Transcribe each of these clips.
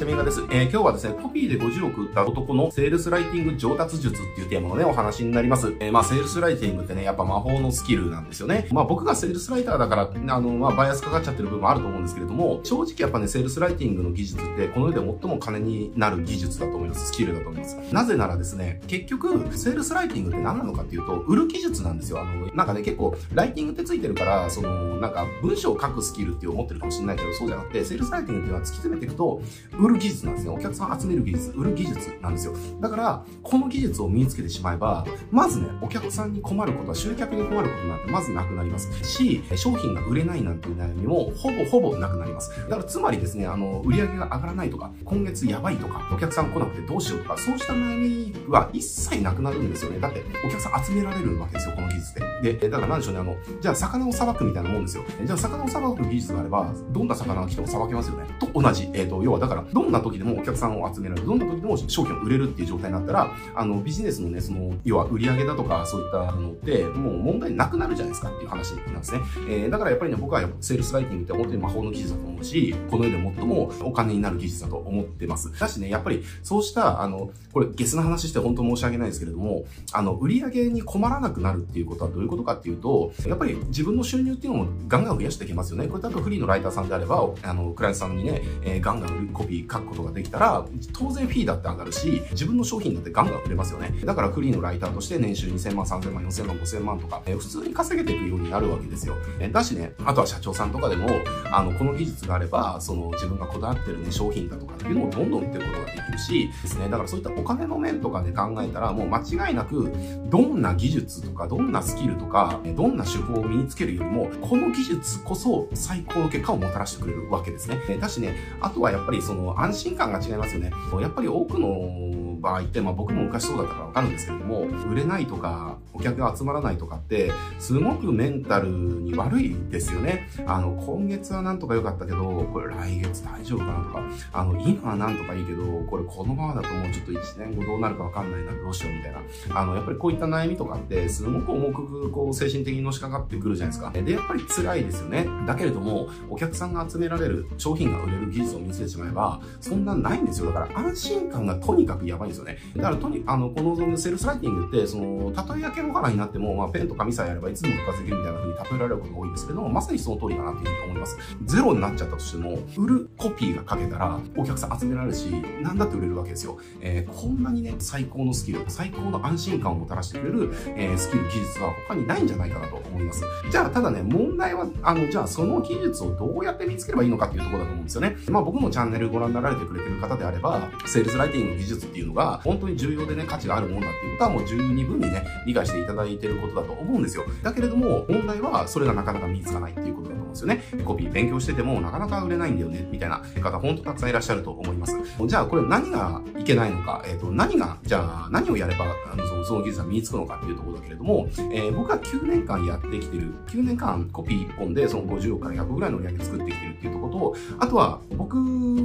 ちは、みがです。えー、今日はですね、コピーで50億売った男のセールスライティング上達術っていうテーマのね、お話になります。えー、まあ、セールスライティングってね、やっぱ魔法のスキルなんですよね。まあ、僕がセールスライターだから、あの、まあ、バイアスかかっちゃってる部分もあると思うんですけれども、正直やっぱね、セールスライティングの技術って、この世で最も金になる技術だと思います。スキルだと思います。なぜならですね、結局、セールスライティングって何なのかっていうと、売る技術なんですよ。あの、なんかね、結構、ライティングってついてるから、その、なんか、文章を書くスキルって思ってるかもしれないけど、そうじゃなくて、セールスライティングっていうのは突き詰めていくと、売る技術なんですよ。お客さん集める技術、売る技術なんですよ。だから、この技術を身につけてしまえば、まずね、お客さんに困ることは、集客に困ることなんてまずなくなりますし、商品が売れないなんていう悩みも、ほぼほぼなくなります。だから、つまりですね、あの、売り上げが上がらないとか、今月やばいとか、お客さん来なくてどうしようとか、そうした悩みは一切なくなるんですよね。だって、お客さん集められるわけですよ、この技術で。で、だからなんでしょうね、あの、じゃあ魚をさばくみたいなもんですよ。じゃあ魚をさばく技術があれば、どんな魚が来てもさばけますよね。と同じ。えっ、ー、と、要はだから、どんな時でもお客さんを集められる、どんな時でも商品を売れるっていう状態になったら、あの、ビジネスのね、その、要は売り上げだとか、そういったのって、もう問題なくなるじゃないですかっていう話なんですね。えー、だからやっぱりね、僕はセールスライティングって本当に魔法の技術だと思うし、この世で最もお金になる技術だと思ってます。だしね、やっぱりそうした、あの、これ、ゲスな話して本当申し訳ないですけれども、あの、売り上げに困らなくなるっていうことはどういうことかっていうと、やっぱり自分の収入っていうのもガンガン増やしていけますよね。これだとフリーのライターさんであれば、あの、クライアントさんにね、えー、ガンガンコピー書くことができたら、当然フィーだって上がるし、自分の商品だってガンガン売れますよね。だからフリーのライターとして年収2000万、3000万、4000万、5000万とか、えー、普通に稼げていくようになるわけですよ。えー、だしね、あとは社長さんとかでも、あの、この技術があれば、その自分がこだわってるね、商品だとかっていうのをどんどん売っていくことができるし、ですね、だからそういったお金の面とかで考えたら、もう間違いなく、どんな技術とか、どんなスキルとか、どんな手法を身につけるよりも、この技術こそ最高の結果をもたらしてくれるわけですね。だしね、あとはやっぱりその安心感が違いますよね。やっぱり多くの場合って、まあ僕も昔そうだったからわかるんですけれども、売れないとか、お客が集まらないとかって、すごくメンタルに悪いですよね。あの、今月はなんとか良かったけど、これ来月大丈夫かなとか、あの、今はなんとかいいけど、これこのままだともうちょっと1年後どうなるかわかんないな、どうしようみたいな。あの、やっぱりこういった悩みとかって、すごく重く、こう、精神的にのしかかってくるじゃないですか。で、やっぱり辛いですよね。だけれども、お客さんが集められる、商品が売れる技術を見つけてしまえば、そんなないんですよ。だから安心感がとにかくやばいですよね。だからとに、あの、このセルフライティングって、その、たとえ焼け野原になっても、まあ、ペンと紙さえあればいつでも復活できるみたいな風に例えられることが多いんですけども、まさにその通りだなっていうふうに思います。ゼロになっちゃったとしても、売るコピーが書けたら、お客さん集められるし、なんだって売れるわけですよ。えー、こんなにね、最高のスキル、最高の安心感をもたらしてくれる、えー、スキル、技術は他にないんじゃないかなと思います。じゃあ、ただね、問題は、あの、じゃあ、その技術をどうやって見つければいいのかっていうところだと思うんですよね。まあ、僕のチャンネルご覧になられてくれてる方であれば、セールスライティングの技術っていうのが、本当に重要でね、価値があるものだっていうことはもう十二分にね、理解していただいていることだと思うんですよ。だけれども、問題はそれがなかなか身につかないっていうことだうんですよね。コピー勉強しててもなかなか売れないんだよね、みたいな方、ほんとたくさんいらっしゃると思います。じゃあ、これ何がいけないのか、えっ、ー、と、何が、じゃあ、何をやれば、あの、そのその技術が身につくのかっていうところだけれども、えー、僕は9年間やってきてる、9年間コピー1本でその50億から100ぐらいの売り上げ作ってきてるっていうところと、あとは、僕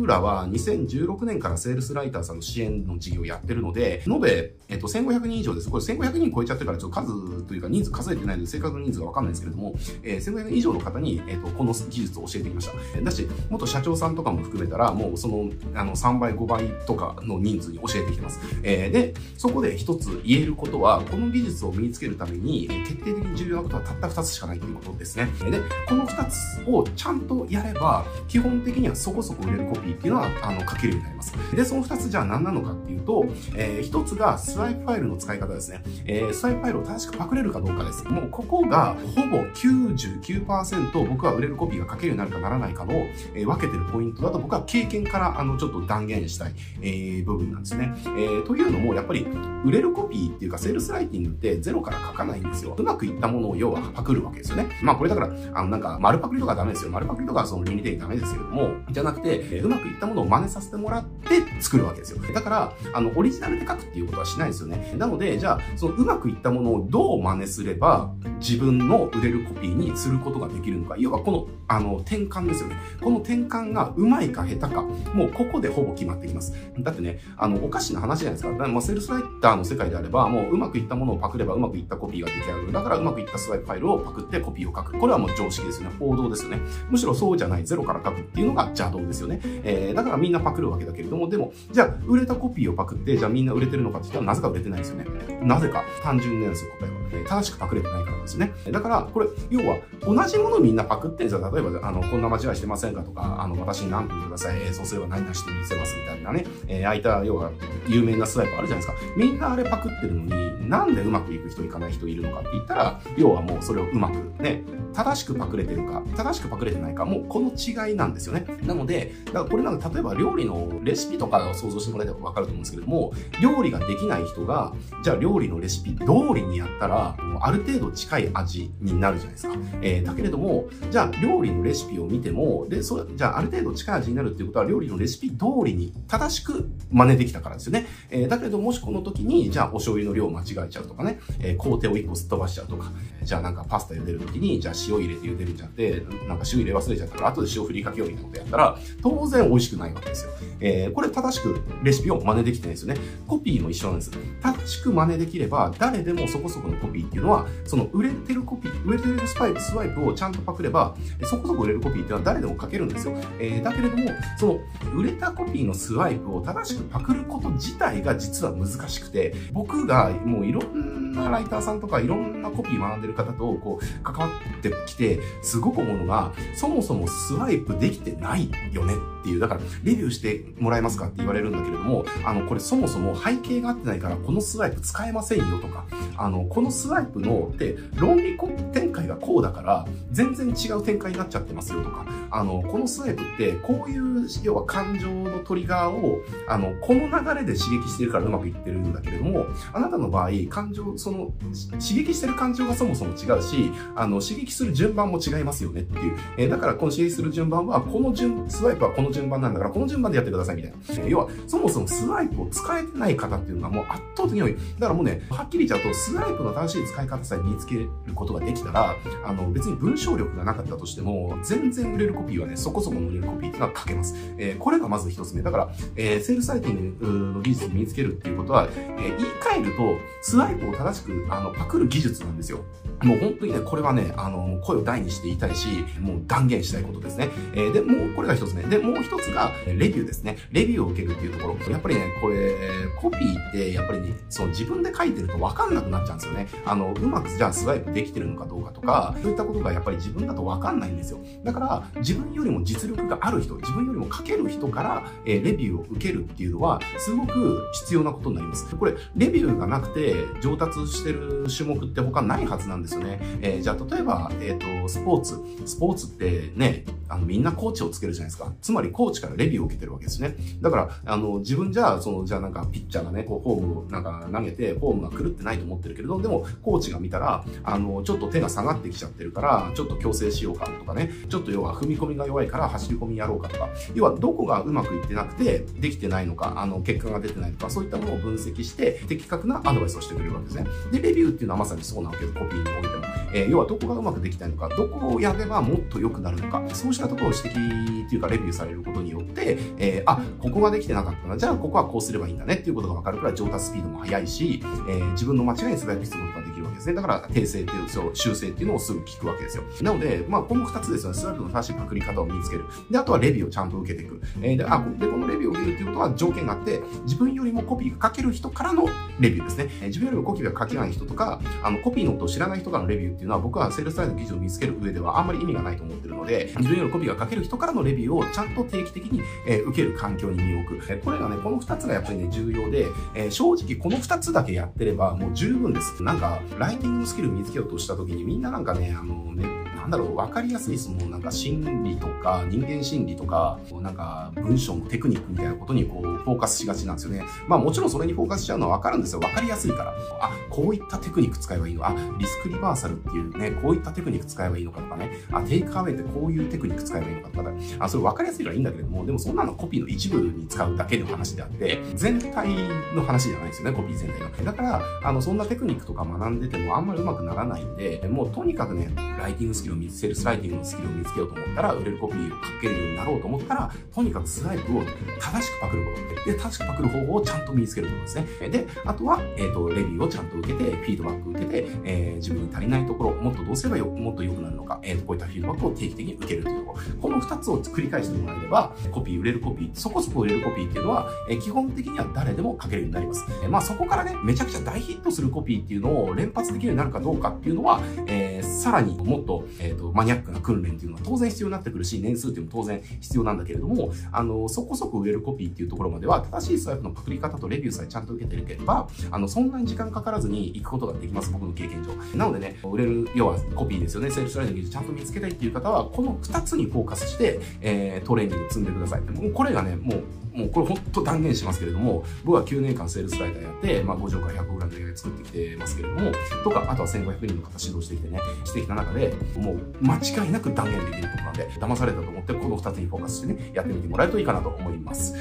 らは2016年からセールスライターさんの支援の事業をやってるので、延べ、えっ、ー、と、1500人以上です。これ1500人超えちゃってるから、ちょっと数というか人数数えてないので正確な人数がわかんないですけれども、えー、1500人以上の方に、えっ、ー、と、この技術を教えてきました。だし、元社長さんとかも含めたら、もうその、あの、3倍、5倍とかの人数に教えてきてます。えー、で、そこで一つ言えることは、この技術を身につけるために、決定的に重要なことはたった2つしかないということですね。で、この2つをちゃんとやれば、基本的にはそこそこ売れるコピーっていうのは、あの、書けるようになります。で、その2つじゃあ何なのかっていうと、えー、1つがスワイプファイルの使い方ですね。えー、スワイプファイルを正しくパクれるかどうかです。もうここがほぼ99%僕は売れるコピーが書けるようになるかならないかの、えー、分けてるポイントだと僕は経験からあのちょっと断言したい、えー、部分なんですね。えー、というのもやっぱり売れるコピーっていうかセールスライティングってゼロから書かないんですよ。うまくいったものを要はパクるわけですよね。まあこれだから、あのなんか丸パクリとかダメですよ。丸パクリとかはその倫理的にダメですけれども、じゃなくて、えー、うまくいったものを真似させてもらって作るわけですよ。だから、あの、オリジナルで書くっていうことはしないですよね。なので、じゃあ、そのうまくいったものをどう真似すれば自分の売れるコピーにすることができるのか。要はばこの、あの、転換ですよね。この転換がうまいか下手か、もうここでほぼ決まってきます。だってね、あの、おかしな話じゃないですか。だからまあ、セールスライターの世界であれば、もううまくいったものをパクればうまくいったコピーが出来上がる。だからうまくいったスワイプファイルをパクってコピーを書く。これはもう常識ですよね。王道ですよね。むしろそうじゃない、ゼロから書くっていうのが邪道ですよね。えー、だからみんなパクるわけだけれども、でも、じゃあ、売れたコピーをパクって、じゃあみんな売れてるのかって言ったら、なぜか売れてないですよね。なぜか、単純なんですよ、答えは。え正しくパクれてないからですね。だから、これ、要は、同じものみんなパクってんじゃ例えば、あの、こんな間違いしてませんかとか、あの、私に何分ください、えー、そうすれば何出してみせますみたいなね、えー、あいた、要は、有名なスワイプあるじゃないですか。みんなあれパクってるのに、なんでうまくいく人いかない人いるのかって言ったら、要はもうそれをうまくね、正しくパクれてるか、正しくパクれてないか、もうこの違いなんですよね。なので、だからこれなんか例えば料理のレシピとかを想像してもらえればわかると思うんですけれども、料理ができない人が、じゃあ料理のレシピ通りにやったら、ある程度近い味になるじゃないですか。えー、だけれども、じゃあ料理のレシピを見ても、で、そじゃあある程度近い味になるっていうことは料理のレシピ通りに正しく真似できたからですよね。えー、だけれどもしこの時に、じゃあお醤油の量を間違えちゃうとかね、えー、工程を1個すっ飛ばしちゃうとか、じゃあなんかパスタ茹でる時に、じゃあ塩入れて茹でるんじゃって、なんか塩入れ忘れちゃったから後で塩振りかけようみたいなことやったら、当然美味しくないわけですよ。えー、これ正しくレシピを真似できてないですよね。コピーも一緒なんです。正しく真似できれば、誰でもそこそこのコピーっていうのは、その売れてるコピー、売れてるスパイプ、スワイプをちゃんとパクれば、そこそこ売れるコピーっていうのは誰でも書けるんですよ。えー、だけれども、その売れたコピーのスワイプを正しくパクること自体が実は難しくて、僕がもういろんなライターさんとかいろんなコピー学んでる方とこう関わってきて、すごく思うのが、そもそもスワイプできてないよねっていう、だからレビューしてもらえますかって言われるんだけれども、あの、これそもそも背景が合ってないからこのスワイプ使えませんよとか、あの、このスワイプのって論理展開がこうだから全然違う展開になっちゃってますよとか、あの、このスワイプってこういう要は感情のトリガーを、あの、この流れで刺激してるからうまくいってるんだけれども、あなたの場合、感情、その、刺激してる感情がそもそも違うし、あの、刺激する順番も違いますよねっていう。えー、だから、この刺激する順番は、この順、スワイプはこの順番なんだから、この順番でやってくださいみたいな。えー、要は、そもそもスワイプを使えてない方っていうのがもう圧倒的に多い。だからもうね、はっきり言っちゃうと、スワイプの正しい使い方さえ身につけることができたら、あの、別に文章力がなかったとしても、全然売れるコピーはね、そこそこ売れるコピーっていうのは書けます。えー、これがまず一つ目。だから、えー、セールスライティングの技術を身につけるっていうことは、えー、言い換えると、スワイプを正しく、あの、パクる技術なんですよ。もう本当にね、これはね、あの、う声を大にして言いたいし、もう断言したいことですね。えー、で、もう、これが一つね。で、もう一つが、レビューですね。レビューを受けるっていうところ。やっぱりね、これ、コピーって、やっぱりね、その自分で書いてると分かんなくなっちゃうんですよね。あの、うまくじゃあスワイプできてるのかどうかとか、そういったことがやっぱり自分だと分かんないんですよ。だから、自分よりも実力がある人、自分よりも書ける人から、えー、レビューを受けるっていうのは、すごく必要なことになります。これ、レビューがなくて上達してる種目って他ないはずなんですよね。えー、じゃあ、例えば、えっ、ー、と、スポーツ。スポーツってね、あの、みんなコーチをつけるじゃないですか。つまり、コーチからレビューを受けてるわけですね。だから、あの、自分じゃ、その、じゃあなんか、ピッチャーがね、こう、フォームをなんか投げて、フォームが狂ってないと思ってるけれど、でも、コーチが見たら、あの、ちょっと手が下がってきちゃってるから、ちょっと矯正しようかとかね、ちょっと要は踏み込みが弱いから走り込みやろうかとか、要はどこがうまくいってなくて、できてないのか、あの、結果が出てないのか、そういったものを分析して、的確なアドバイスをしてくれるわけですね。で、レビューっていうのはまさにそうなわけです。コピーにおいても。えー、要はどこがうまくできたのか、どこをやればもっと良くなるのか、そうしたところを指摘というかレビューされることによって、えー、あ、ここができてなかったな、じゃあここはこうすればいいんだねっていうことがわかるから上達スピードも速いし、えー、自分の間違いに素早く質問とかですね。だから訂正っていう、そう修正っていうのをすぐ聞くわけですよ。なので、まあ、この二つですよね。スライドの正しいパクリ方を身につける。で、あとはレビューをちゃんと受けていく。えー、で、あ、で、このレビューを受けるっていうことは条件があって、自分よりもコピーが書ける人からのレビューですね。えー、自分よりもコピーが書けない人とか、あの、コピーのことを知らない人からのレビューっていうのは、僕はセールスサイドの記事を見つける上ではあんまり意味がないと思ってるので、自分よりコピーが書ける人からのレビューをちゃんと定期的に、えー、受ける環境に身を置く。えー、これがね、この二つがやっぱりね、重要で、えー、正直この二つだけやってればもう十分です。なんか、ライティングのスキルを身につけようとした時にみんななんかね、あのね、なんだろう、わかりやすいですもん。なんか心理とか人間心理とか、なんか文章のテクニックみたいなことにこう、フォーカスしがちなんですよね。まあもちろんそれにフォーカスしちゃうのはわかるんですよ。わかりやすいから。あ、こういったテクニック使えばいいの。あ、リスクリバーサルっていうね、こういったテクニック使えばいいのかとかね。あ、テイクアウェイってこういうテクニック使えばいいのかとか、あ、それわかりやすいからいいんだけれども、でもそんなのコピーの一部に使うだけの話であって、全体の話じゃないですよね、コピー全体の。だから、あの、そんなテクニックとか学んでてもあんまりうまくならないんで、もうとにかくね、ライティングスキルを見つセールスライティングのスキルを見つけようと思ったら、売れるコピーを書けるようになろうと思ったら、とにかくスワイプを正しくパクること。で、正しくパクる方法をちゃんと身につけることですね。で、あとは、えっ、ー、と、レビューをちゃんと受けて、フィードバック受けて、えー、自分に足りないところ、もっとどうすればよもっと良くなるのか、えー、こういったフィードバックを定期的に受けるというところ。この2つを繰り返してもらえれば、コピー、売れるコピー、そこそこ売れるコピーっていうのは、えー、基本的には誰でも書けるようになります。えー、まあそこからね、めちゃくちゃ大ヒットするコピーっていうのを連発できるようになるかどうかっていうのは、えー、さらにもっと、えっ、ー、と、マニアックな訓練っていうのは当然必要になってくるし、年数っていうのも当然必要なんだけれども、あの、そこそこ売れるコピーっていうところまでは、正しいスワイプのパクリ方とレビューさえちゃんと受けてるければ、あの、そんなに時間かからずに行くことができます、僕の経験上。なのでね、売れる、要はコピーですよね、セールスライティングちゃんと見つけたいっていう方は、この2つにフォーカスして、えー、トレーニング積んでください。もうこれがね、もう、もうこれほんと断言しますけれども、僕は9年間セールスライターやって、まあ50から100ぐらいの映画作ってきてますけれども、とか、あとは1500人の方指導してきてね、してきた中で、もう間違いなく断言できることなんで、騙されたと思ってこの2つにフォーカスしてね、やってみてもらえるといいかなと思います。